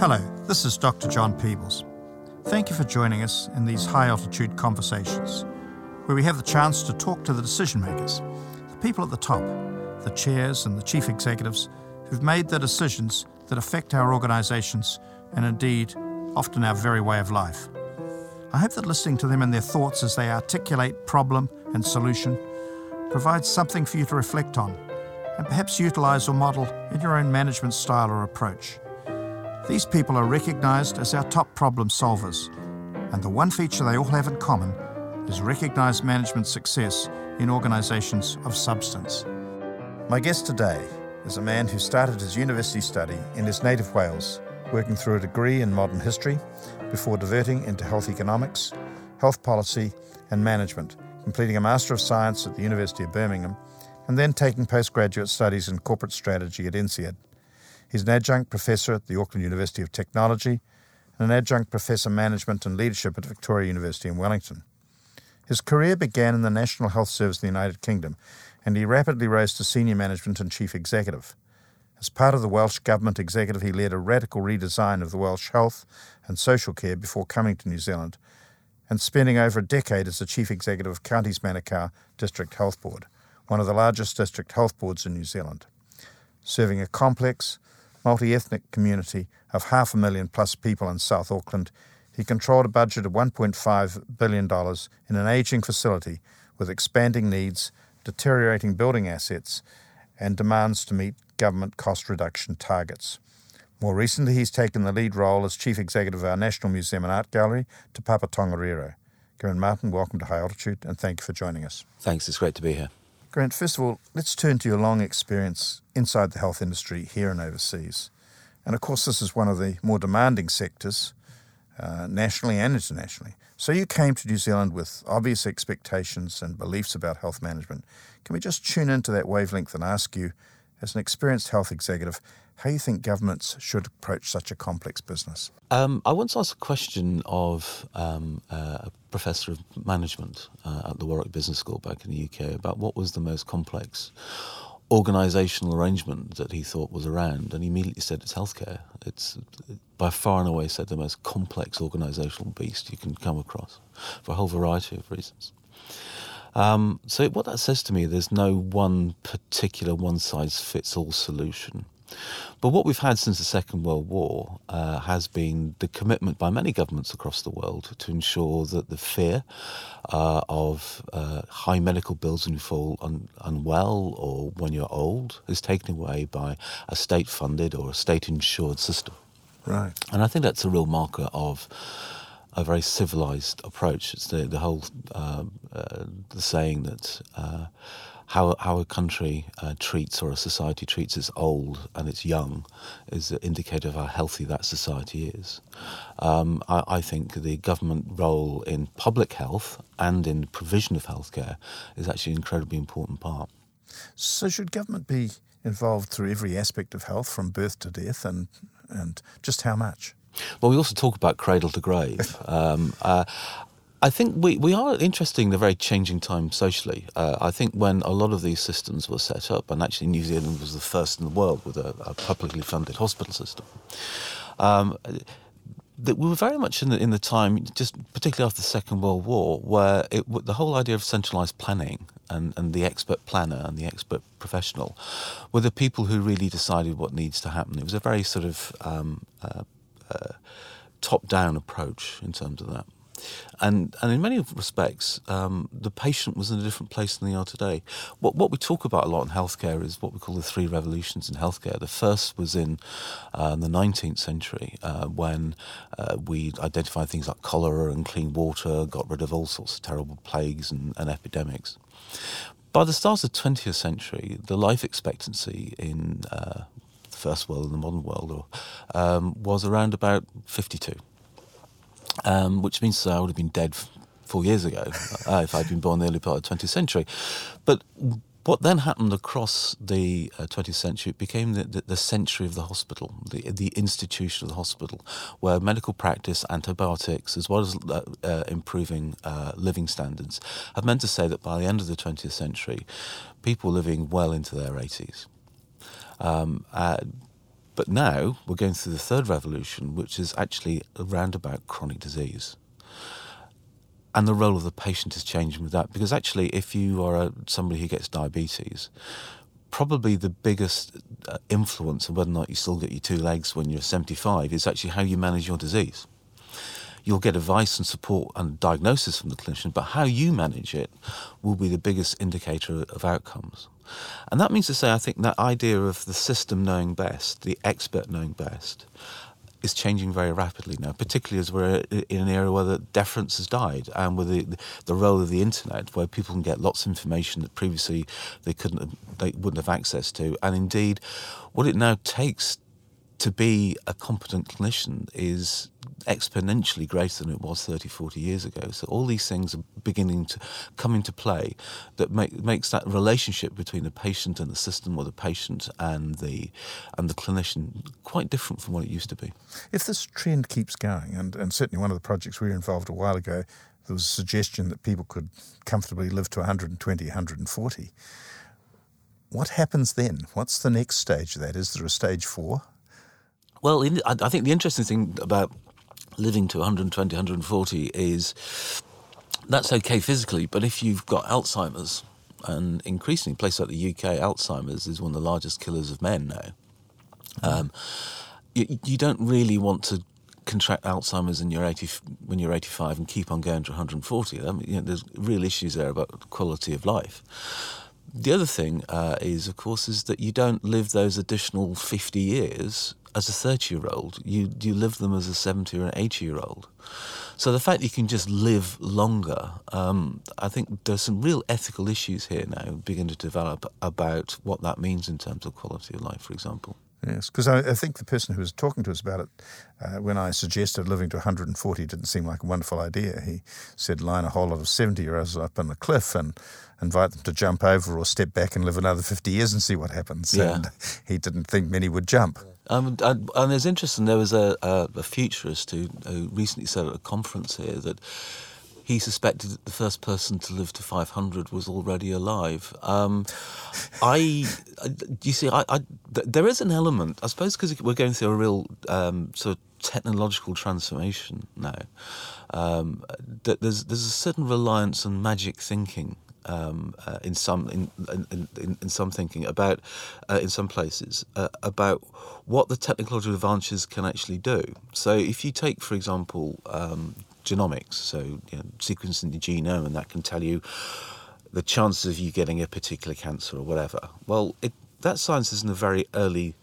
Hello, this is Dr. John Peebles. Thank you for joining us in these high altitude conversations, where we have the chance to talk to the decision makers, the people at the top, the chairs and the chief executives who've made the decisions that affect our organisations and indeed often our very way of life. I hope that listening to them and their thoughts as they articulate problem and solution provides something for you to reflect on and perhaps utilise or model in your own management style or approach. These people are recognised as our top problem solvers, and the one feature they all have in common is recognised management success in organisations of substance. My guest today is a man who started his university study in his native Wales, working through a degree in modern history before diverting into health economics, health policy, and management, completing a Master of Science at the University of Birmingham, and then taking postgraduate studies in corporate strategy at INSEAD. He's an adjunct professor at the Auckland University of Technology and an adjunct professor management and leadership at Victoria University in Wellington. His career began in the National Health Service in the United Kingdom, and he rapidly rose to senior management and chief executive. As part of the Welsh Government executive, he led a radical redesign of the Welsh health and social care before coming to New Zealand, and spending over a decade as the chief executive of Counties Manukau District Health Board, one of the largest district health boards in New Zealand. Serving a complex, multi ethnic community of half a million plus people in South Auckland, he controlled a budget of $1.5 billion in an ageing facility with expanding needs, deteriorating building assets, and demands to meet government cost reduction targets. More recently, he's taken the lead role as Chief Executive of our National Museum and Art Gallery, Te Papa Tongarewa. Geraint Martin, welcome to High Altitude and thank you for joining us. Thanks, it's great to be here. Geraint, first of all, let's turn to your long experience inside the health industry here and overseas. And of course, this is one of the more demanding sectors, uh, nationally and internationally. So you came to New Zealand with obvious expectations and beliefs about health management. Can we just tune into that wavelength and ask you, as an experienced health executive, how you think governments should approach such a complex business? Um, I once asked a question of um, uh, professor of management uh, at the Warwick Business School back in the UK about what was the most complex organisational arrangement that he thought was around, and he immediately said it's healthcare. It's by far and away said the most complex organisational beast you can come across for a whole variety of reasons. Um, so what that says to me, there's no one particular one size fits all solution. But what we've had since the Second World War uh, has been the commitment by many governments across the world to ensure that the fear uh, of uh, high medical bills when you fall un- unwell or when you're old is taken away by a state funded or a state insured system. Right. And I think that's a real marker of a very civilized approach. It's the, the whole uh, uh, the saying that uh, how how a country uh, treats or a society treats its old and its young is an indicator of how healthy that society is. Um, I, I, think the government role in public health and in provision of healthcare is actually an incredibly important part. So, should government be involved through every aspect of health, from birth to death, and and just how much? Well, we also talk about cradle to grave. Um, uh, I think we, we are interesting in the very changing time socially. Uh, I think when a lot of these systems were set up, and actually New Zealand was the first in the world with a, a publicly funded hospital system, um, that we were very much in the, in the time, just particularly after the Second World War, where it, the whole idea of centralised planning and, and the expert planner and the expert professional were the people who really decided what needs to happen. It was a very sort of um, uh, uh, top down approach in terms of that. And and in many respects, um, the patient was in a different place than they are today. What what we talk about a lot in healthcare is what we call the three revolutions in healthcare. The first was in uh, the 19th century uh, when uh, we identified things like cholera and clean water, got rid of all sorts of terrible plagues and, and epidemics. By the start of the 20th century, the life expectancy in uh, the first world and the modern world um, was around about 52 um, which means I would have been dead four years ago uh, if I'd been born in the early part of the 20th century. But what then happened across the uh, 20th century, it became the, the, the, century of the hospital, the, the institution of the hospital, where medical practice, antibiotics, as well as uh, uh, improving uh, living standards, have meant to say that by the end of the 20th century, people were living well into their 80s. Um, But now we're going through the third revolution, which is actually around about chronic disease. And the role of the patient is changing with that because actually, if you are a, somebody who gets diabetes, probably the biggest uh, influence on whether or not you still get your two legs when you're 75 is actually how you manage your disease. You'll get advice and support and diagnosis from the clinician, but how you manage it will be the biggest indicator of outcomes. And that means to say, I think that idea of the system knowing best, the expert knowing best, is changing very rapidly now, particularly as we're in an era where the deference has died and with the, the role of the internet, where people can get lots of information that previously they couldn't, they wouldn't have access to, and indeed, what it now takes to be a competent clinician is exponentially greater than it was 30, 40 years ago. So all these things are beginning to come into play that make, makes that relationship between the patient and the system or the patient and the and the clinician quite different from what it used to be. If this trend keeps going, and, and certainly one of the projects we were involved a while ago, there was a suggestion that people could comfortably live to 120, 140. What happens then? What's the next stage of that? Is there a stage four? Well, I, I think the interesting thing about living to 120, 140 is that's okay physically, but if you've got Alzheimer's, and increasingly, places like the UK, Alzheimer's is one of the largest killers of men now. Um, you, you, don't really want to contract Alzheimer's in your 80, when you're 85 and keep on going to 140. I mean, you know, there's real issues there about quality of life. The other thing uh, is, of course, is that you don't live those additional 50 years as a 30 year old. You, you live them as a 70 or an 80 year old. So the fact that you can just live longer, um, I think there's some real ethical issues here now beginning to develop about what that means in terms of quality of life, for example. Yes, because I, I, think the person who was talking to us about it, uh, when I suggested living to 140 didn't seem like a wonderful idea. He said line a whole lot of 70 year olds up on a cliff and invite them to jump over or step back and live another 50 years and see what happens. Yeah. And he didn't think many would jump. Um, and, and it's interesting, there was a, a, a futurist who, who recently said at a conference here that he suspected that the first person to live to 500 was already alive. Um, I, you see, I, I, there is an element, I suppose, because we're going through a real um, sort of technological transformation now. Um, that there's there's a certain reliance on magic thinking um, uh, in some in, in, in, in, some thinking about uh, in some places uh, about what the technological advances can actually do. So if you take, for example, um, genomics, so you know, sequencing the genome, and that can tell you the chances of you getting a particular cancer or whatever. Well, it, that science is in a very early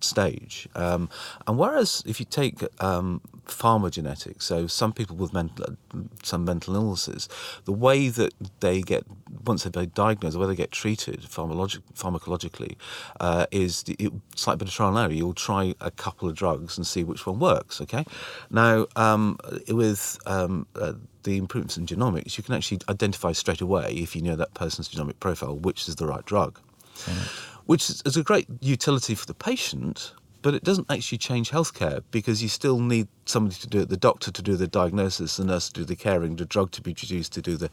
stage. Um, and whereas if you take um, so some people with mental, some mental illnesses, the way that they get once they're diagnosed, the way they get treated pharmacologi- pharmacologically, uh, is it's like a bit of trial and error. You'll try a couple of drugs and see which one works. Okay, now um, with um, uh, the improvements in genomics, you can actually identify straight away if you know that person's genomic profile which is the right drug. Mm which is a great utility for the patient, but it doesn't actually change healthcare because you still need somebody to do it, the doctor to do the diagnosis, the nurse to do the caring, the drug to be produced to do the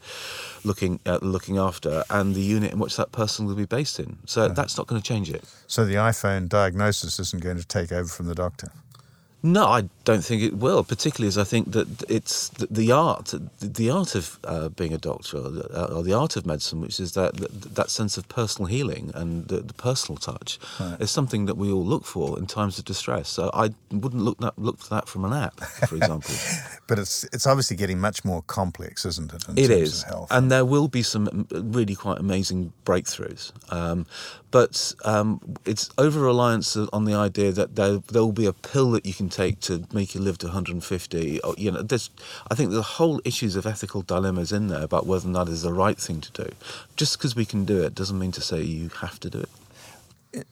looking uh, looking after, and the unit in which that person will be based in. So that's not going to change it. So the iPhone diagnosis isn't going to take over from the doctor. No, I don't think it will. Particularly as I think that it's the, the art, the art of uh, being a doctor, or the, or the, art of medicine, which is that that, that sense of personal healing and the, the personal touch, right. is something that we all look for in times of distress. So I wouldn't look that, look for that from an app, for example. but it's it's obviously getting much more complex, isn't it? it is, and there will be some really quite amazing breakthroughs. Um, but um, it's over reliance on the idea that there there will be a pill that you can take to make you live to 150. Or, you know, there's, I think the whole issues of ethical dilemmas in there about whether or not is the right thing to do. Just because we can do it doesn't mean to say you have to do it.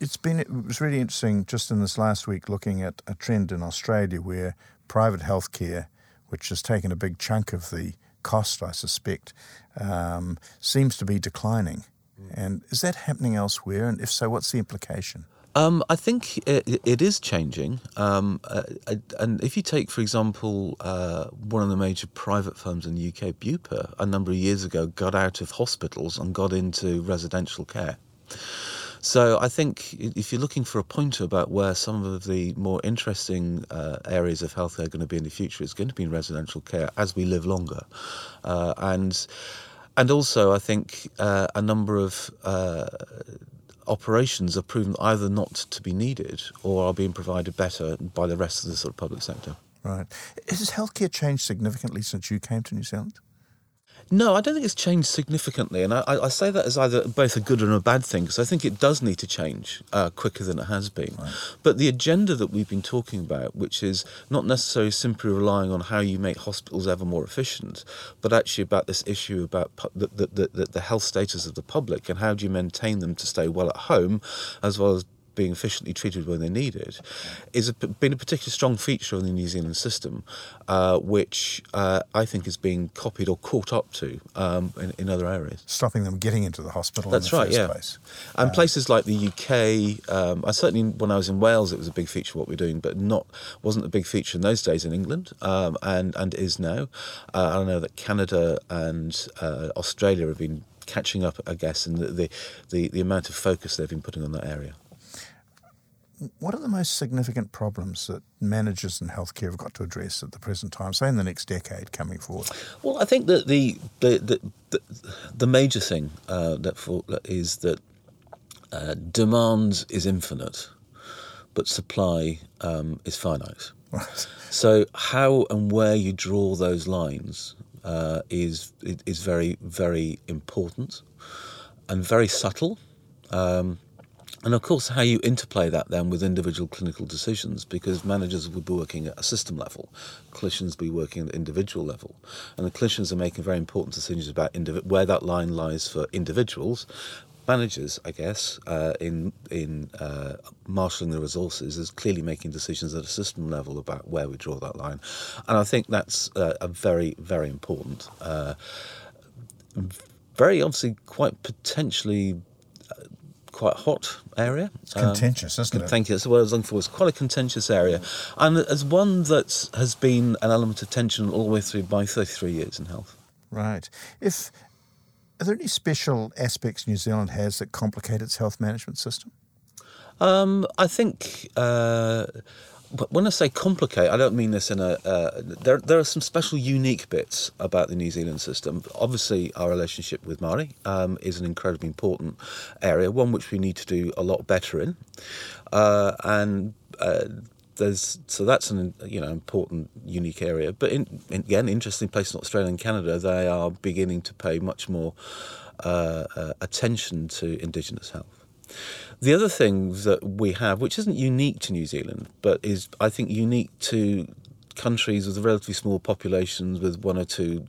It's been it was really interesting just in this last week looking at a trend in Australia where private healthcare, which has taken a big chunk of the cost, I suspect, um, seems to be declining. And is that happening elsewhere? And if so, what's the implication? Um, I think it, it is changing. Um, uh, and if you take, for example, uh, one of the major private firms in the UK, Bupa, a number of years ago got out of hospitals and got into residential care. So I think if you're looking for a pointer about where some of the more interesting uh, areas of healthcare are going to be in the future, it's going to be in residential care as we live longer, uh, and and also I think uh, a number of uh, operations are proven either not to be needed or are being provided better by the rest of the sort of public sector. Right. Has healthcare changed significantly since you came to New Zealand? No, I don't think it's changed significantly, and I, I say that as either both a good and a bad thing because I think it does need to change uh, quicker than it has been. Right. But the agenda that we've been talking about, which is not necessarily simply relying on how you make hospitals ever more efficient, but actually about this issue about pu- the, the, the, the health status of the public and how do you maintain them to stay well at home, as well as being efficiently treated when they need it, is a, been a particularly strong feature of the New Zealand system, uh, which uh, I think is being copied or caught up to um, in, in, other areas. Stopping them getting into the hospital. That's the right, yeah. Place. And uh, places like the UK, um, I certainly when I was in Wales, it was a big feature of what we're doing, but not wasn't a big feature in those days in England, um, and and is now. Uh, I know that Canada and uh, Australia have been catching up, I guess, in the, the, the, the amount of focus they've been putting on that area what are the most significant problems that managers in healthcare have got to address at the present time, say in the next decade coming forward? Well, I think that the the the, the, major thing uh, that for, is that uh, demand is infinite, but supply um, is finite. Right. So how and where you draw those lines uh, is is very very important and very subtle. Um, and of course, how you interplay that then with individual clinical decisions, because managers will be working at a system level, clinicians be working at the individual level, and the clinicians are making very important decisions about indiv- where that line lies for individuals. Managers, I guess, uh, in in uh, marshalling the resources, is clearly making decisions at a system level about where we draw that line, and I think that's uh, a very very important, uh, very obviously quite potentially quite hot area. It's contentious, um, isn't it? Thank you. That's what I was looking for. It's quite a contentious area, and as one that has been an element of tension all the way through my 33 years in health. Right. If are there any special aspects New Zealand has that complicate its health management system? Um, I think. Uh, when I say complicate, I don't mean this in a. Uh, there, there are some special, unique bits about the New Zealand system. Obviously, our relationship with Māori um, is an incredibly important area, one which we need to do a lot better in, uh, and. Uh, there's so that's an you know important unique area but in, in, again interesting place in Australia and Canada they are beginning to pay much more uh, uh, attention to indigenous health the other thing that we have, which isn't unique to New Zealand, but is, I think, unique to countries with relatively small populations with one or two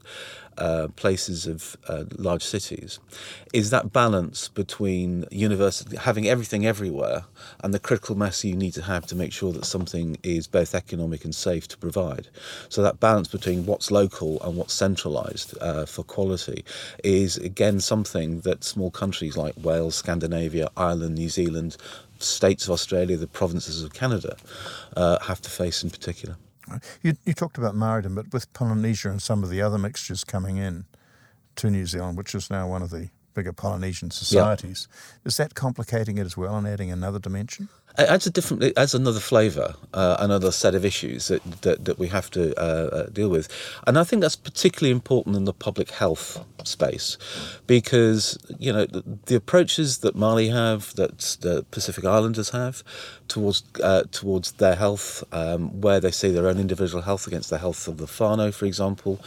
uh, places of uh, large cities is that balance between university having everything everywhere and the critical mass you need to have to make sure that something is both economic and safe to provide. So that balance between what's local and what's centralised uh, for quality is again something that small countries like Wales, Scandinavia, Ireland, New Zealand, states of Australia, the provinces of Canada uh, have to face in particular. You, you talked about Māoridom, but with Polynesia and some of the other mixtures coming in to New Zealand, which is now one of the bigger Polynesian societies, yep. is that complicating it as well and adding another dimension? It adds a different, it adds another flavour, uh, another set of issues that, that, that we have to uh, uh, deal with, and I think that's particularly important in the public health space, because you know the, the approaches that Māori have, that the Pacific Islanders have, towards uh, towards their health, um, where they see their own individual health against the health of the whānau, for example.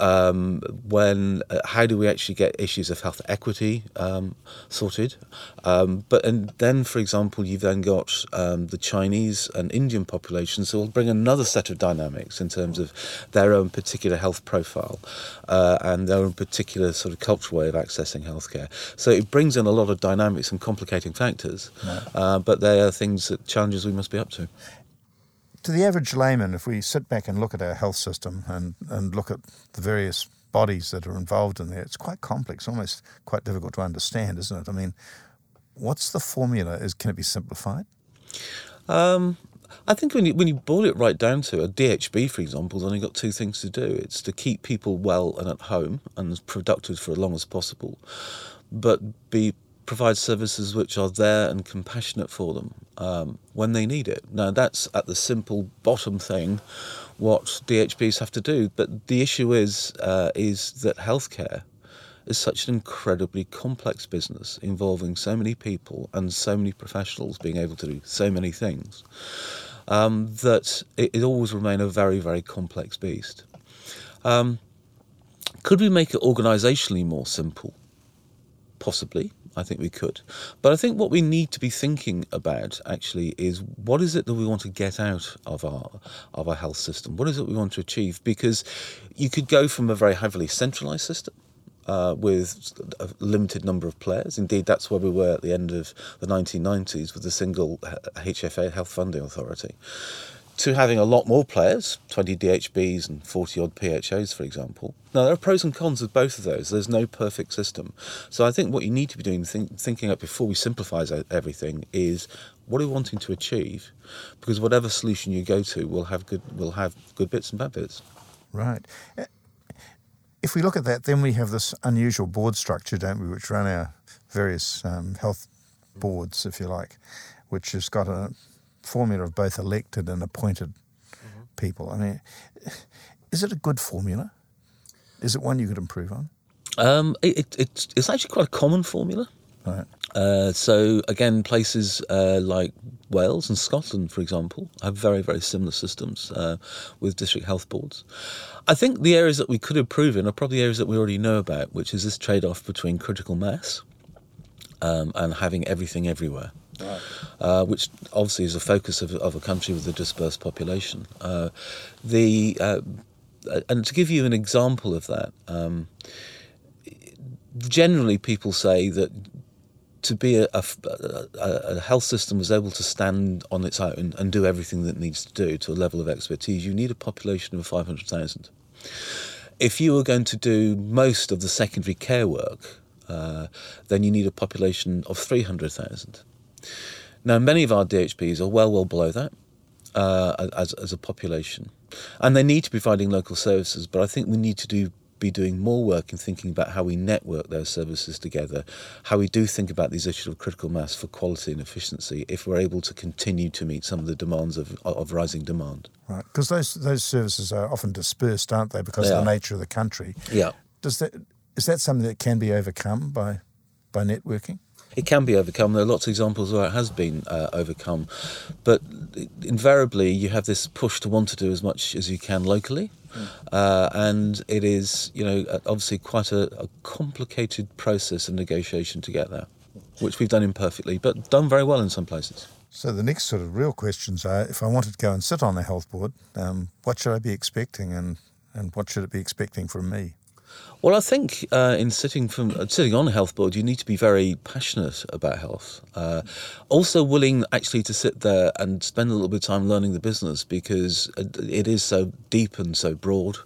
Um, when uh, how do we actually get issues of health equity um, sorted? Um, but and then, for example, you've then got um, the Chinese and Indian populations, who will bring another set of dynamics in terms of their own particular health profile uh, and their own particular sort of cultural way of accessing healthcare. So it brings in a lot of dynamics and complicating factors, uh, but they are things that challenges we must be up to. To the average layman, if we sit back and look at our health system and, and look at the various bodies that are involved in there, it's quite complex, almost quite difficult to understand, isn't it? I mean, what's the formula? Is can it be simplified? Um, I think when you when you boil it right down to a DHB, for example, has only got two things to do. It's to keep people well and at home and as productive for as long as possible, but be provide services which are there and compassionate for them um, when they need it. Now, that's at the simple bottom thing what DHBs have to do. But the issue is uh, is that healthcare is such an incredibly complex business involving so many people and so many professionals being able to do so many things um, that it, it, always remain a very very complex beast. Um, could we make it organisationally more simple? Possibly. I think we could. But I think what we need to be thinking about actually is what is it that we want to get out of our of our health system? What is it we want to achieve? Because you could go from a very heavily centralised system uh, with a limited number of players. Indeed, that's where we were at the end of the 1990s with a single HFA, Health Funding Authority to having a lot more players, 20 DHBs and 40 odd PHOs, for example. Now, there are pros and cons of both of those. There's no perfect system. So I think what you need to be doing, think, thinking up before we simplify everything, is what are we wanting to achieve? Because whatever solution you go to will have good, will have good bits and bad bits. Right. If we look at that, then we have this unusual board structure, don't we, which run our various um, health boards, if you like, which has got a formula of both elected and appointed mm-hmm. people. I mean, is it a good formula? Is it one you could improve on? Um, it, it, it's actually quite a common formula. Right. Uh, so again, places uh, like Wales and Scotland, for example, have very very similar systems uh, with district health boards. I think the areas that we could improve in are probably areas that we already know about, which is this trade-off between critical mass um, and having everything everywhere. Right. Uh, which obviously is a focus of, of, a country with a dispersed population. Uh, the uh, and to give you an example of that, um, generally people say that to be a, a, a, health system was able to stand on its own and do everything that it needs to do to a level of expertise, you need a population of 500,000. If you were going to do most of the secondary care work, uh, then you need a population of 300,000. Now, many of our DHBs are well, well below that uh, as, as a population. And they need to be providing local services, but I think we need to do be doing more work in thinking about how we network those services together, how we do think about these issues of critical mass for quality and efficiency if we're able to continue to meet some of the demands of, of rising demand. Right, because those, those services are often dispersed, aren't they, because they of the are. nature of the country. Yeah. Does that, is that something that can be overcome by, by networking? it can be overcome. There are lots of examples where it has been uh, overcome, but invariably you have this push to want to do as much as you can locally. Uh, and it is you know obviously quite a, a, complicated process of negotiation to get there, which we've done imperfectly, but done very well in some places. So the next sort of real questions are: if I wanted to go and sit on the health board, um, what should I be expecting, and and what should it be expecting from me? Well, I think uh, in sitting from uh, sitting on a health board, you need to be very passionate about health. Uh, also, willing actually to sit there and spend a little bit of time learning the business because it is so deep and so broad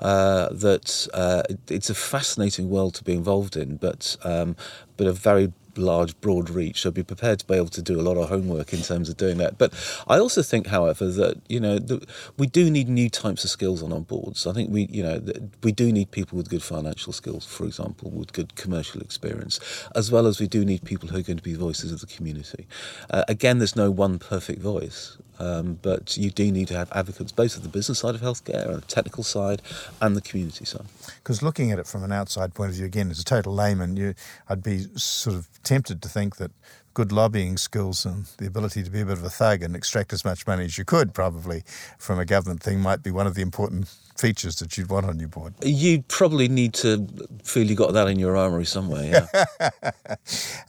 uh, that uh, it, it's a fascinating world to be involved in, but um, but a very large, broad reach. So be prepared to be able to do a lot of homework in terms of doing that. But I also think, however, that you know the, we do need new types of skills on our boards. I think we you know we do need people with good financial skills, for example, with good commercial experience, as well as we do need people who are going to be voices of the community. Uh, again, there's no one perfect voice. Um, but you do need to have advocates both of the business side of healthcare and the technical side and the community side. Because looking at it from an outside point of view, again, as a total layman, you, I'd be sort of tempted to think that good lobbying skills and the ability to be a bit of a thug and extract as much money as you could probably from a government thing might be one of the important features that you'd want on your board. You probably need to feel you got that in your armory somewhere, yeah.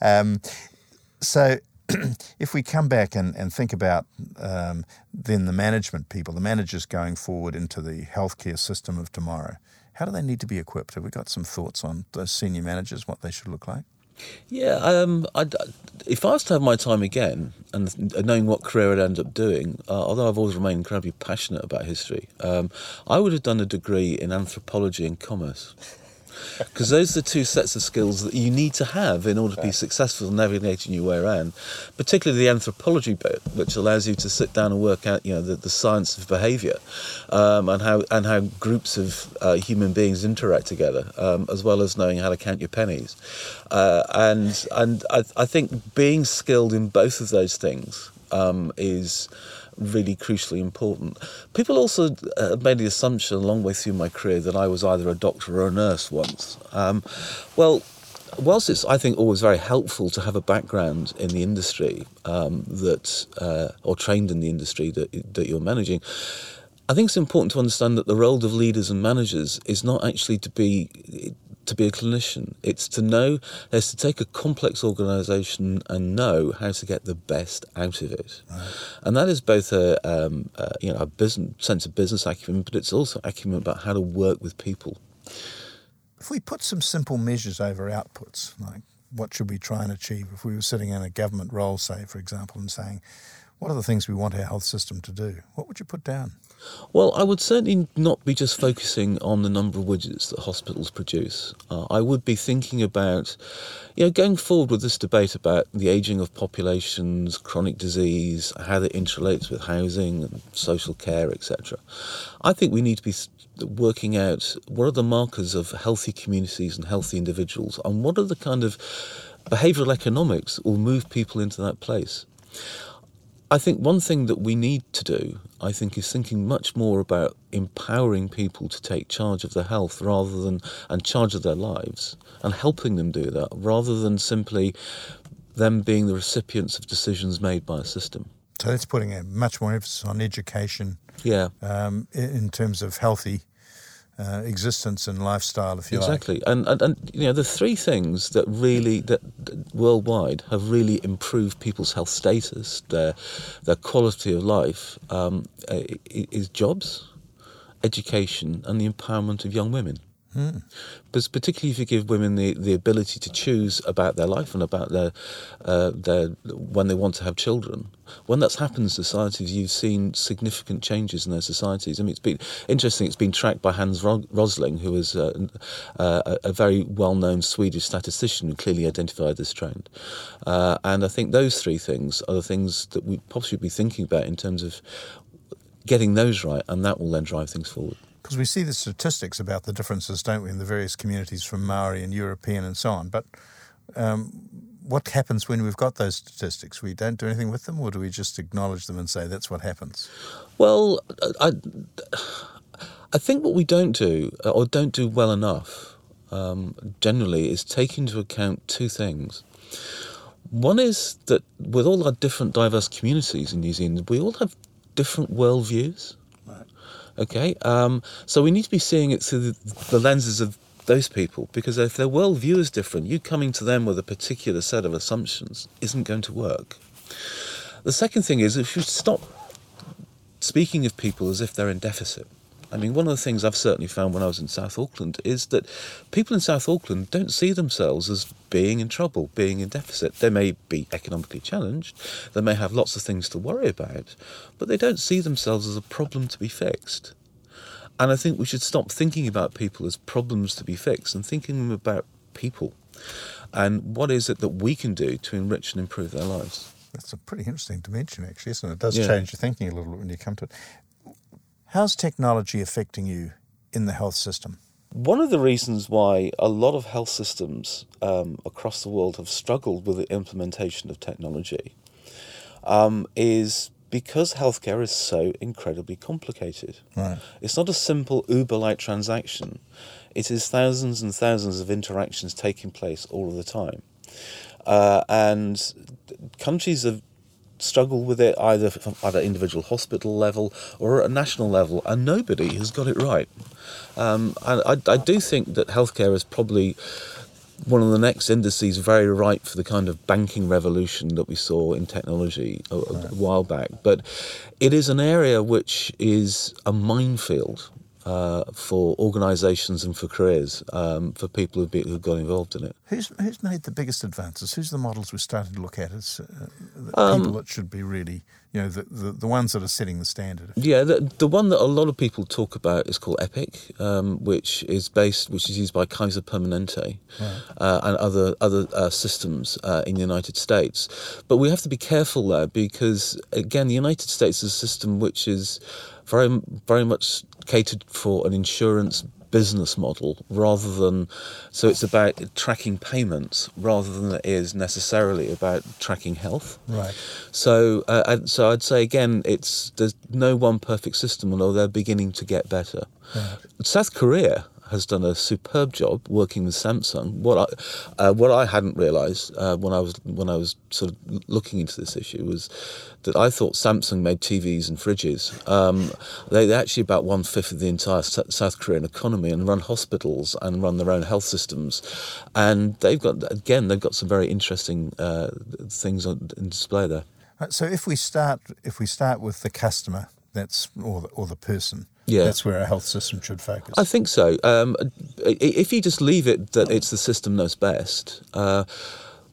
um, so if we come back and, and think about um, then the management people, the managers going forward into the healthcare system of tomorrow, how do they need to be equipped? Have we got some thoughts on those senior managers, what they should look like? Yeah, um, if I was to have my time again and knowing what career I'd end up doing, uh, although I've always remained incredibly passionate about history, um, I would have done a degree in anthropology and commerce. Because those are the two sets of skills that you need to have in order to be successful in navigating your way around. Particularly the anthropology bit, which allows you to sit down and work out, you know, the, the science of behaviour um, and how and how groups of uh, human beings interact together, um, as well as knowing how to count your pennies. Uh, and and I, I think being skilled in both of those things um, is really crucially important. People also uh, made the assumption a long way through my career that I was either a doctor or a nurse once. Um, well, whilst it's I think always very helpful to have a background in the industry um, that uh, or trained in the industry that that you're managing. I think it's important to understand that the role of leaders and managers is not actually to be to be a clinician. It's to know, it's to take a complex organisation and know how to get the best out of it. Right. And that is both a, um, a, you know a business sense of business acumen, but it's also acumen about how to work with people. If we put some simple measures over outputs, like what should we try and achieve, if we were sitting in a government role, say, for example, and saying, what are the things we want our health system to do? What would you put down? Well, I would certainly not be just focusing on the number of widgets that hospitals produce. Uh, I would be thinking about, you know, going forward with this debate about the ageing of populations, chronic disease, how that interrelates with housing and social care, etc. I think we need to be working out what are the markers of healthy communities and healthy individuals, and what are the kind of behavioural economics that will move people into that place. I think one thing that we need to do, I think, is thinking much more about empowering people to take charge of their health rather than and charge of their lives and helping them do that rather than simply them being the recipients of decisions made by a system. So that's putting a much more emphasis on education. Yeah. Um, in terms of healthy uh, existence and lifestyle, if you exactly. like. Exactly, and, and and you know the three things that really that, worldwide have really improved people's health status, their their quality of life, um, is jobs, education, and the empowerment of young women. Mm. But particularly if you give women the, the ability to choose about their life and about their uh, their when they want to have children, when that's happened in societies, you've seen significant changes in their societies. I mean, it's been interesting. It's been tracked by Hans Rosling, who was uh, uh, a very well-known Swedish statistician who clearly identified this trend. Uh, and I think those three things are the things that we possibly be thinking about in terms of getting those right, and that will then drive things forward. Because we see the statistics about the differences, don't we, in the various communities from Maori and European and so on. But um, what happens when we've got those statistics? We don't do anything with them, or do we just acknowledge them and say that's what happens? Well, I, I think what we don't do, or don't do well enough, um, generally, is take into account two things. One is that with all our different diverse communities in New Zealand, we all have different worldviews. Okay, um, so we need to be seeing it through the, the lenses of those people because if their worldview is different, you coming to them with a particular set of assumptions isn't going to work. The second thing is if you stop speaking of people as if they're in deficit. I mean, one of the things I've certainly found when I was in South Auckland is that people in South Auckland don't see themselves as being in trouble, being in deficit. They may be economically challenged, they may have lots of things to worry about, but they don't see themselves as a problem to be fixed. And I think we should stop thinking about people as problems to be fixed and thinking about people and what is it that we can do to enrich and improve their lives. That's a pretty interesting dimension, actually, isn't it? It does yeah. change your thinking a little bit when you come to it. How's technology affecting you in the health system? One of the reasons why a lot of health systems um, across the world have struggled with the implementation of technology um, is because healthcare is so incredibly complicated. Right. It's not a simple Uber like transaction, it is thousands and thousands of interactions taking place all of the time. Uh, and countries have struggle with it either at an individual hospital level or at a national level, and nobody has got it right. Um, and I, I do think that healthcare is probably one of the next indices very ripe for the kind of banking revolution that we saw in technology a, a while back. But it is an area which is a minefield uh, for organisations and for careers um, for people who've, been, who've got involved in it. Who's who's made the biggest advances? Who's the models we're starting to look at as uh, the Um, people that should be really, you know, the, the, the ones that are setting the standard? Yeah, the, the one that a lot of people talk about is called Epic, um, which is based, which is used by Kaiser Permanente uh, and other other uh, systems uh, in the United States. But we have to be careful there because again, the United States is a system which is very very much catered for an insurance business model rather than so it's about tracking payments rather than it is necessarily about tracking health Right. so, uh, so I'd say again, it's there's no one perfect system, although they're beginning to get better. South Korea has done a superb job working with Samsung. What I uh, what I hadn't realised uh, when I was when I was sort of looking into this issue was that I thought Samsung made TVs and fridges. Um, they, they're actually about one fifth of the entire S- South Korean economy and run hospitals and run their own health systems, and they've got again they've got some very interesting uh, things on in display there. So if we start if we start with the customer, that's or the, or the person, Yeah. that's where our health system should focus. I think so. Um, if you just leave it that it's the system knows best, uh,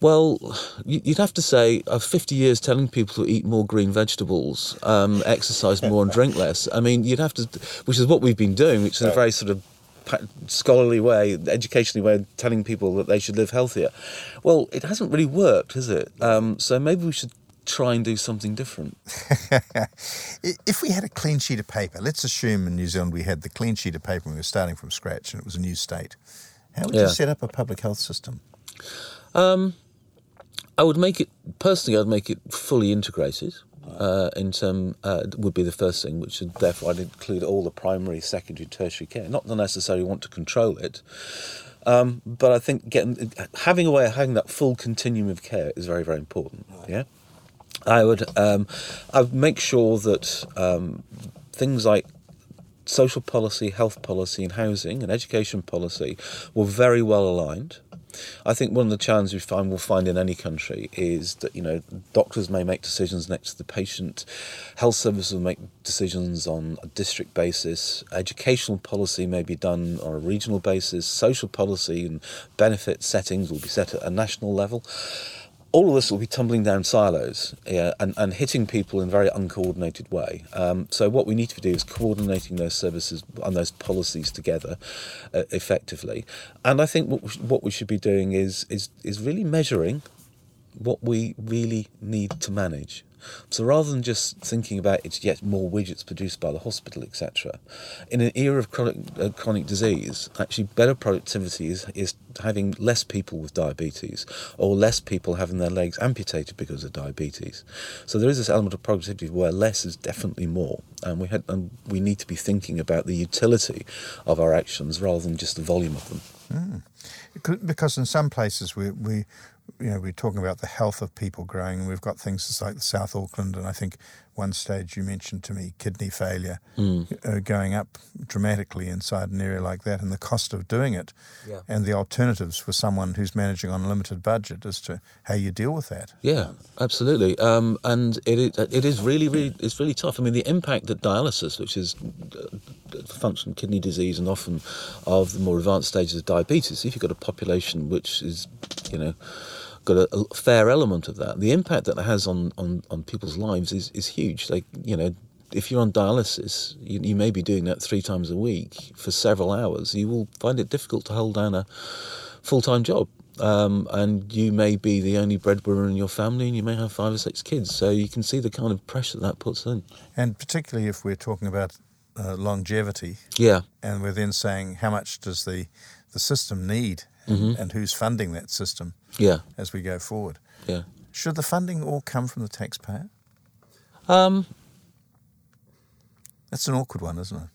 well, you- you'd have to say uh, 50 years telling people to eat more green vegetables, um, exercise more, and drink less. I mean, you'd have to, which is what we've been doing, which is a very sort of scholarly way, educationally way of telling people that they should live healthier. Well, it hasn't really worked, has it? Um, so maybe we should try and do something different. If we had a clean sheet of paper, let's assume in New Zealand we had the clean sheet of paper and we were starting from scratch and it was a new state. How would Yeah. you set up a public health system? I would make it personally. I'd make it fully integrated. Uh, in term uh, would be the first thing, which would therefore I'd include all the primary, secondary, tertiary care. Not that I necessarily want to control it, um, but I think getting having a way of having that full continuum of care is very, very important. Yeah, I would um, I would make sure that um, things like social policy, health policy, and housing and education policy were very well aligned. I think one of the challenges we find we'll find in any country is that you know doctors may make decisions next to the patient, health services will make decisions on a district basis, educational policy may be done on a regional basis, social policy and benefit settings will be set at a national level all of this will be tumbling down silos yeah, and, and hitting people in a very uncoordinated way. Um, so what we need to do is coordinating those services and those policies together uh, effectively. And I think what we, what we should be doing is, is, is really measuring what we really need to manage. So rather than just thinking about it's yet more widgets produced by the hospital, etc., in an era of chronic, uh, chronic disease, actually better productivity is, is having less people with diabetes or less people having their legs amputated because of diabetes. So there is this element of productivity where less is definitely more, and we had and we need to be thinking about the utility of our actions rather than just the volume of them. Becau- Because in some places we, we you know, we're talking about the health of people growing, and we've got things like the South Auckland, and I think one stage you mentioned to me kidney failure uh, going up dramatically inside an area like that, and the cost of doing it, Yeah. and the alternatives for someone who's managing on a limited budget as to how you deal with that. Yeah, absolutely. Um, and it is, it is really, really, it's really tough. I mean, the impact that dialysis, which is uh, function kidney disease and often of the more advanced stages of diabetes, if you've got a population which is, you know, got a, a fair element of that, the impact that it has on, on, on people's lives is, is huge. Like, you know, if you're on dialysis, you, you may be doing that three times a week for several hours. You will find it difficult to hold down a full time job. Um, and you may be the only breadwinner in your family, and you may have five or six kids. So you can see the kind of pressure that puts in. And particularly if we're talking about uh, longevity, Yeah, and we're then saying how much does the, the system need and, and who's funding that system yeah, as we go forward. yeah. Should the funding all come from the taxpayer? Um, That's an awkward one, isn't it?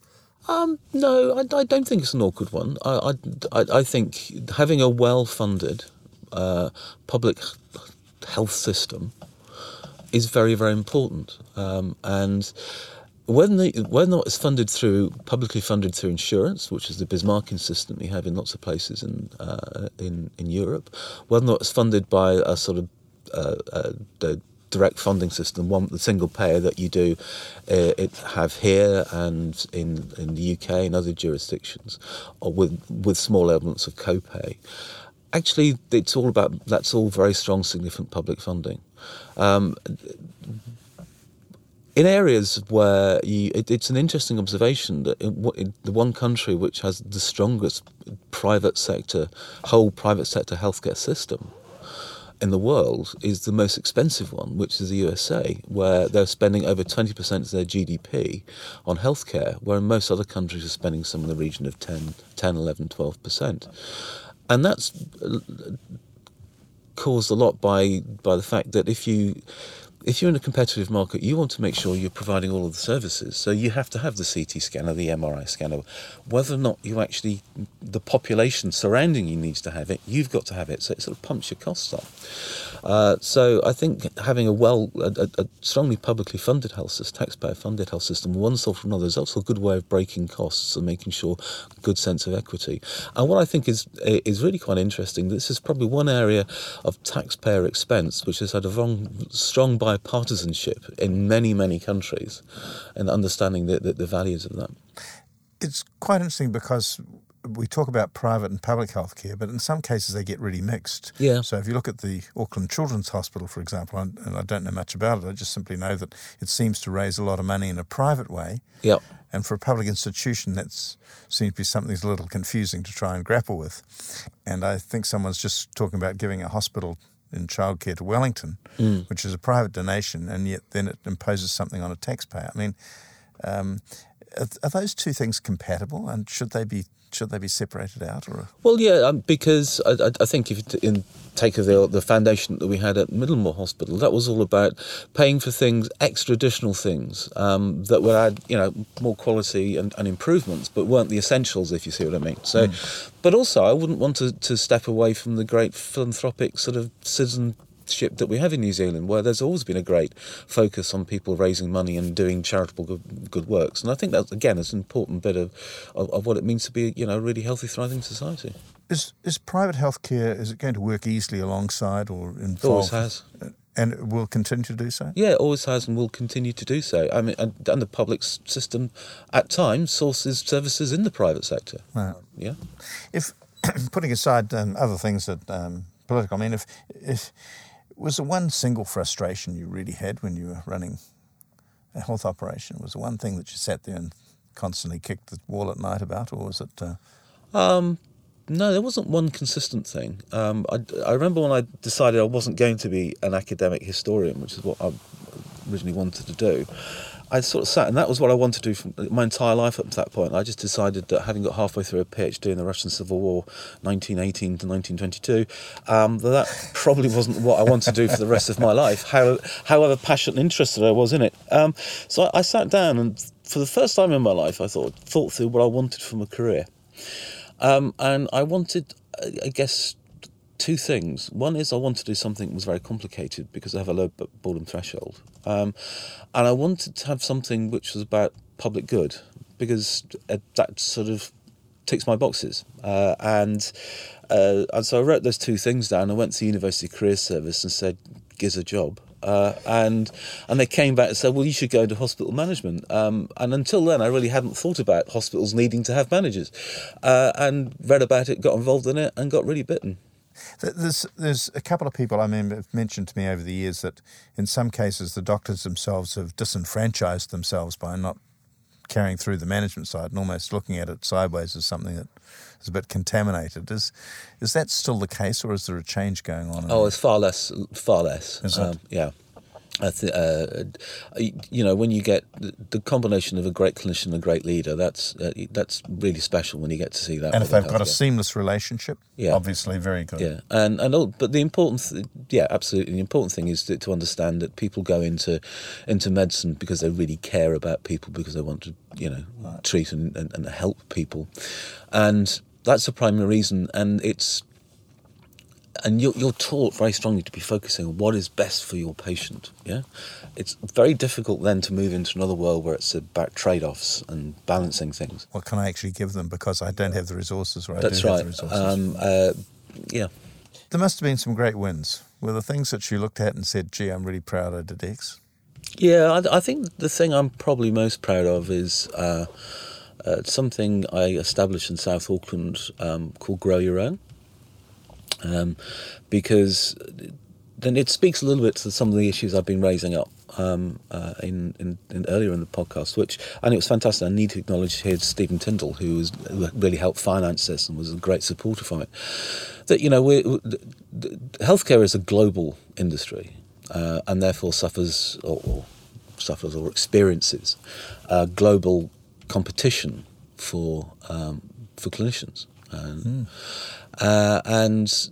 Um, no, I, I don't think it's an awkward one. I, I, I- I think having a well-funded uh, public health system is very, very important. Um, and whether, the, whether or not it's funded through publicly funded through insurance, which is the Bismarckian system we have in lots of places in uh, in in Europe, whether it's funded by a sort of uh, uh, the direct funding system, one the single payer that you do uh, it have here and in in the UK and other jurisdictions, or with with small elements of copay. Actually, it's all about that's all very strong, significant public funding. Um, in areas where you, it, it's an interesting observation that in, in the one country which has the strongest private sector, whole private sector healthcare system in the world is the most expensive one, which is the USA, where they're spending over 20% of their GDP on healthcare, where most other countries are spending some in the region of 10, 10 11, 12%. And that's uh, caused a lot by, by the fact that if you if you're in a competitive market, you want to make sure you're providing all of the services. So you have to have the CT scanner, the MRI scanner. Whether or not you actually, the population surrounding you needs to have it, you've got to have it. So it sort of pumps your costs up. Uh, so I think having a well, a, a, strongly publicly funded health system, taxpayer funded health system, one sort or another, is also a good way of breaking costs and making sure good sense of equity. And what I think is is really quite interesting. This is probably one area of taxpayer expense which has had a wrong, strong bipartisanship in many many countries, and understanding the, the, the values of that. It's quite interesting because we talk about private and public health care, but in some cases they get really mixed. Yeah. So if you look at the Auckland Children's Hospital, for example, and I don't know much about it, I just simply know that it seems to raise a lot of money in a private way. Yep. And for a public institution, that seems to be something that's a little confusing to try and grapple with. And I think someone's just talking about giving a hospital in childcare to Wellington, mm. which is a private donation, and yet then it imposes something on a taxpayer. I mean, um, are, are, those two things compatible, and should they be should they be separated out? Or well, yeah, um, because I, I, think if you in, take the the foundation that we had at Middlemore Hospital, that was all about paying for things, extra additional things um, that would add, you know, more quality and, and, improvements, but weren't the essentials, if you see what I mean. So, mm. but also, I wouldn't want to, to step away from the great philanthropic sort of citizen ship that we have in New Zealand, where there's always been a great focus on people raising money and doing charitable good, good works. And I think that, again, is an important bit of, of, of, what it means to be, you know, a really healthy, thriving society. Is, is private healthcare, is it going to work easily alongside or involve? It always has. And it will continue to do so? Yeah, it always has and will continue to do so. I mean, and, and the public system at times sources services in the private sector. Right. Yeah. If, putting aside um, other things that um, political, I mean, if, if was there one single frustration you really had when you were running a health operation? Was there one thing that you sat there and constantly kicked the wall at night about, or was it? Uh... Um, no, there wasn't one consistent thing. Um, I, I remember when I decided I wasn't going to be an academic historian, which is what I originally wanted to do. I sort of sat, and that was what I wanted to do for my entire life up to that point. I just decided that having got halfway through a PhD in the Russian Civil War, 1918 to 1922, um, that, that probably wasn't what I wanted to do for the rest of my life, how, however passionate and interested I was in it. Um, so I, I, sat down, and for the first time in my life, I thought, thought through what I wanted from a career. Um, and I wanted, I guess, two things. One is I wanted to do something that was very complicated because I have a low boredom threshold. Um, and I wanted to have something which was about public good because that sort of ticks my boxes. Uh, and, uh, and so I wrote those two things down. I went to the University Career Service and said, "Gives a job." Uh, and and they came back and said, "Well, you should go into hospital management." Um, and until then, I really hadn't thought about hospitals needing to have managers, uh, and read about it, got involved in it, and got really bitten. There's, there's a couple of people I mean have mentioned to me over the years that in some cases the doctors themselves have disenfranchised themselves by not carrying through the management side and almost looking at it sideways as something that is a bit contaminated. Is is that still the case, or is there a change going on? Oh, it's far less, far less. Is um, Yeah. Th- uh, you know, when you get the combination of a great clinician and a great leader, that's uh, that's really special when you get to see that. And if they've got a seamless relationship, yeah, obviously very good. Yeah, and and all, but the important, th- yeah, absolutely, the important thing is to, to understand that people go into into medicine because they really care about people because they want to, you know, right. treat and, and, and help people, and that's the primary reason. And it's and you're, you're taught very strongly to be focusing on what is best for your patient. Yeah, it's very difficult then to move into another world where it's about trade-offs and balancing things. What can I actually give them because I don't have the resources, right? That's right. Um, uh, yeah, there must have been some great wins were the things that you looked at and said, gee, I'm really proud I did X? Yeah, I, I think the thing I'm probably most proud of is uh, uh, something I established in South Auckland um, called Grow Your Own. Um, because then it speaks a little bit to some of the issues I've been raising up um, uh, in, in, in, earlier in the podcast, which and it was fantastic. I need to acknowledge here Stephen Tindall, who was who really helped finance this and was a great supporter from it. That you know, we, healthcare is a global industry, uh, and therefore suffers or, or, suffers or experiences uh, global competition for um, for clinicians, and, mm. Uh, and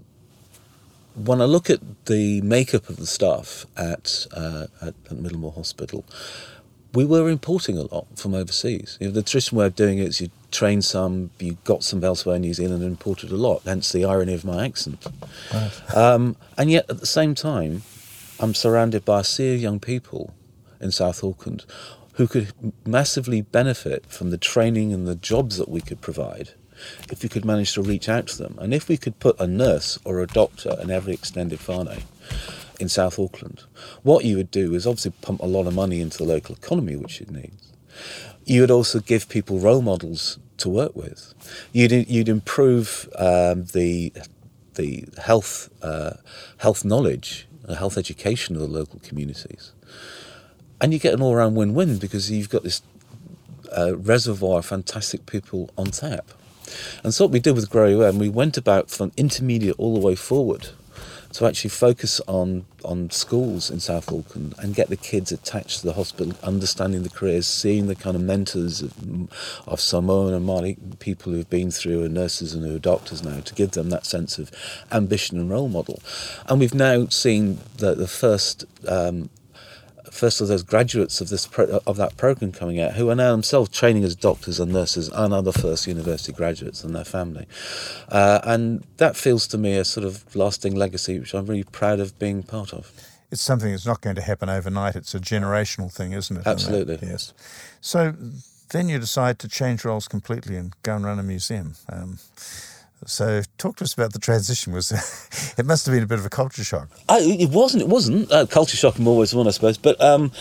when I look at the makeup of the staff at, uh, at, at Middlemore Hospital, we were importing a lot from overseas. You know, the traditional way of doing it is you train some, you got some elsewhere in New Zealand and imported a lot, hence the irony of my accent. Right. Um, and yet at the same time, I'm surrounded by a sea of young people in South Auckland who could massively benefit from the training and the jobs that we could provide if we could manage to reach out to them. And if we could put a nurse or a doctor in every extended whānau in South Auckland, what you would do is obviously pump a lot of money into the local economy, which it needs. You would also give people role models to work with. You'd, you'd improve um, the, the health, uh, health knowledge, the health education of the local communities. And you get an all round win win because you've got this uh, reservoir of fantastic people on tap. And so what we did with Grow and we went about from intermediate all the way forward to actually focus on on schools in South Auckland and get the kids attached to the hospital, understanding the careers, seeing the kind of mentors of, of Samoan and Māori people who've been through, and nurses and who are doctors now, to give them that sense of ambition and role model. And we've now seen the, the first um, first of those graduates of this pro- of that program coming out who are now themselves training as doctors and nurses and other first university graduates and their family, uh, and that feels to me a sort of lasting legacy which I'm really proud of being part of. It's something that's not going to happen overnight. It's a generational thing, isn't it? Absolutely. Yes. So then you decide to change roles completely and go and run a museum. Um, so, talk to us about the transition. Was it must have been a bit of a culture shock? I, it wasn't. It wasn't uh, culture shock. I'm always one, I suppose. But um,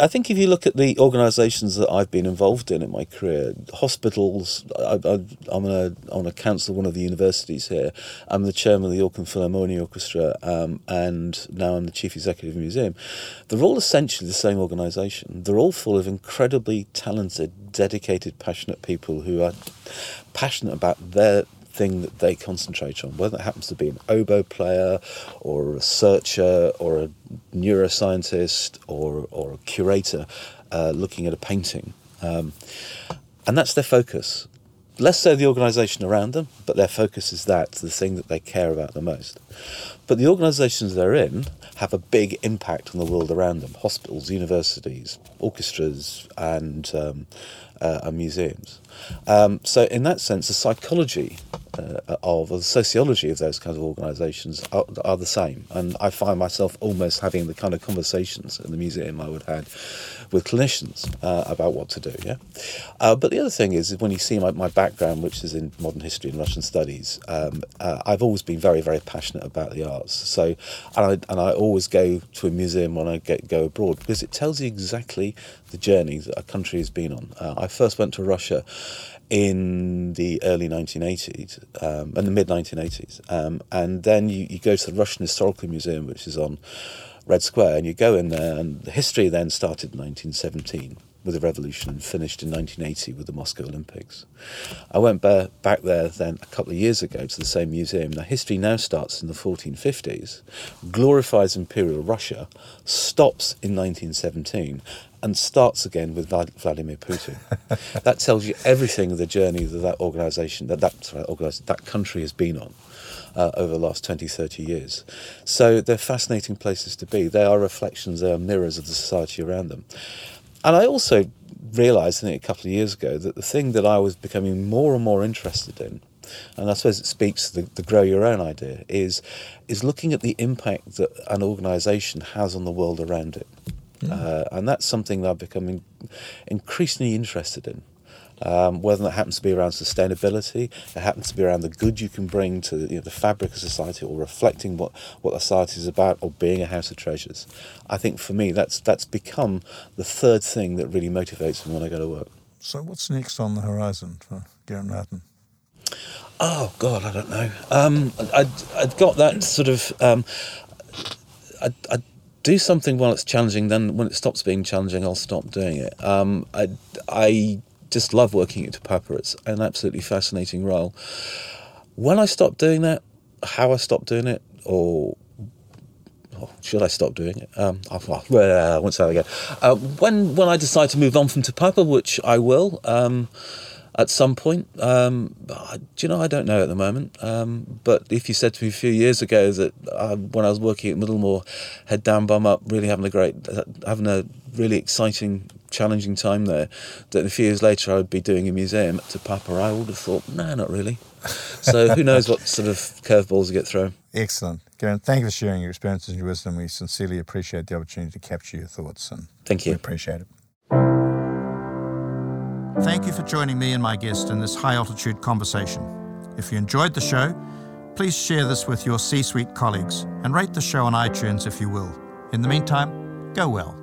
I think if you look at the organisations that I've been involved in in my career, hospitals. I, am on a on a council one of the universities here. I'm the chairman of the Auckland Philharmonic Orchestra, um, and now I'm the chief executive of the museum. They're all essentially the same organisation. They're all full of incredibly talented, dedicated, passionate people who are passionate about their thing that they concentrate on, whether it happens to be an oboe player or a researcher or a neuroscientist or, or a curator uh, looking at a painting. Um, and that's their focus. Less so the organisation around them, but their focus is that, the thing that they care about the most. But the organisations they're in have a big impact on the world around them hospitals, universities, orchestras, and, um, uh, and museums. Um, so, in that sense, the psychology uh, of, or the sociology of those kinds of organisations are, are, the same. And I find myself almost having the kind of conversations in the museum I would have with clinicians uh, about what to do. Yeah. Uh, but the other thing is, when you see my, my background, which is in modern history and Russian studies, um, uh, I've always been very, very passionate about the arts. So, and I, and I always go to a museum when I get, go abroad because it tells you exactly the journey that a country has been on. Uh, I first went to Russia in the early 1980s um, and the mid 1980s. Um, and then you, you go to the Russian Historical Museum, which is on Red Square, and you go in there, and the history then started in 1917 with the revolution and finished in 1980 with the Moscow Olympics. I went back there then a couple of years ago to the same museum. Now, history now starts in the 1450s, glorifies Imperial Russia, stops in 1917, and starts again with Vladimir Putin. that tells you everything of the journey that that organisation, that that, sorry, that country has been on. Uh, over the last 20, 30 years. So they're fascinating places to be. They are reflections, they are mirrors of the society around them. And I also realised, I think, a couple of years ago, that the thing that I was becoming more and more interested in, and I suppose it speaks to the, the grow your own idea, is is looking at the impact that an organisation has on the world around it. Uh, and that's something that I'm becoming increasingly interested in. Um, whether that happens to be around sustainability, it happens to be around the good you can bring to you know, the fabric of society, or reflecting what what society is about, or being a house of treasures. I think for me, that's that's become the third thing that really motivates me when I go to work. So, what's next on the horizon for Geraint Martin? Oh God, I don't know. Um, I I got that sort of. Um, I, I do something while it's challenging. Then when it stops being challenging, I'll stop doing it. Um, I I just love working at Papa. It's an absolutely fascinating role. When I stop doing that, how I stop doing it, or should I stop doing it? Um, well, I won't say that again. Uh, when when I decide to move on from Te Papa, which I will. Um, at some point. Um, do you know? I don't know at the moment. Um, but if you said to me a few years ago that uh, when I was working at Middlemore, head down, bum up, really having a great, having a really exciting, challenging time there, that a few years later I would be doing a museum Te Papa, I would have thought, no, not really. So who knows what sort of curveballs you get thrown. Excellent. Geraint, thank you for sharing your experiences and your wisdom. We sincerely appreciate the opportunity to capture your thoughts. And thank you. We appreciate it. Thank you for joining me and my guest in this high altitude conversation. If you enjoyed the show, please share this with your C suite colleagues and rate the show on iTunes if you will. In the meantime, go well.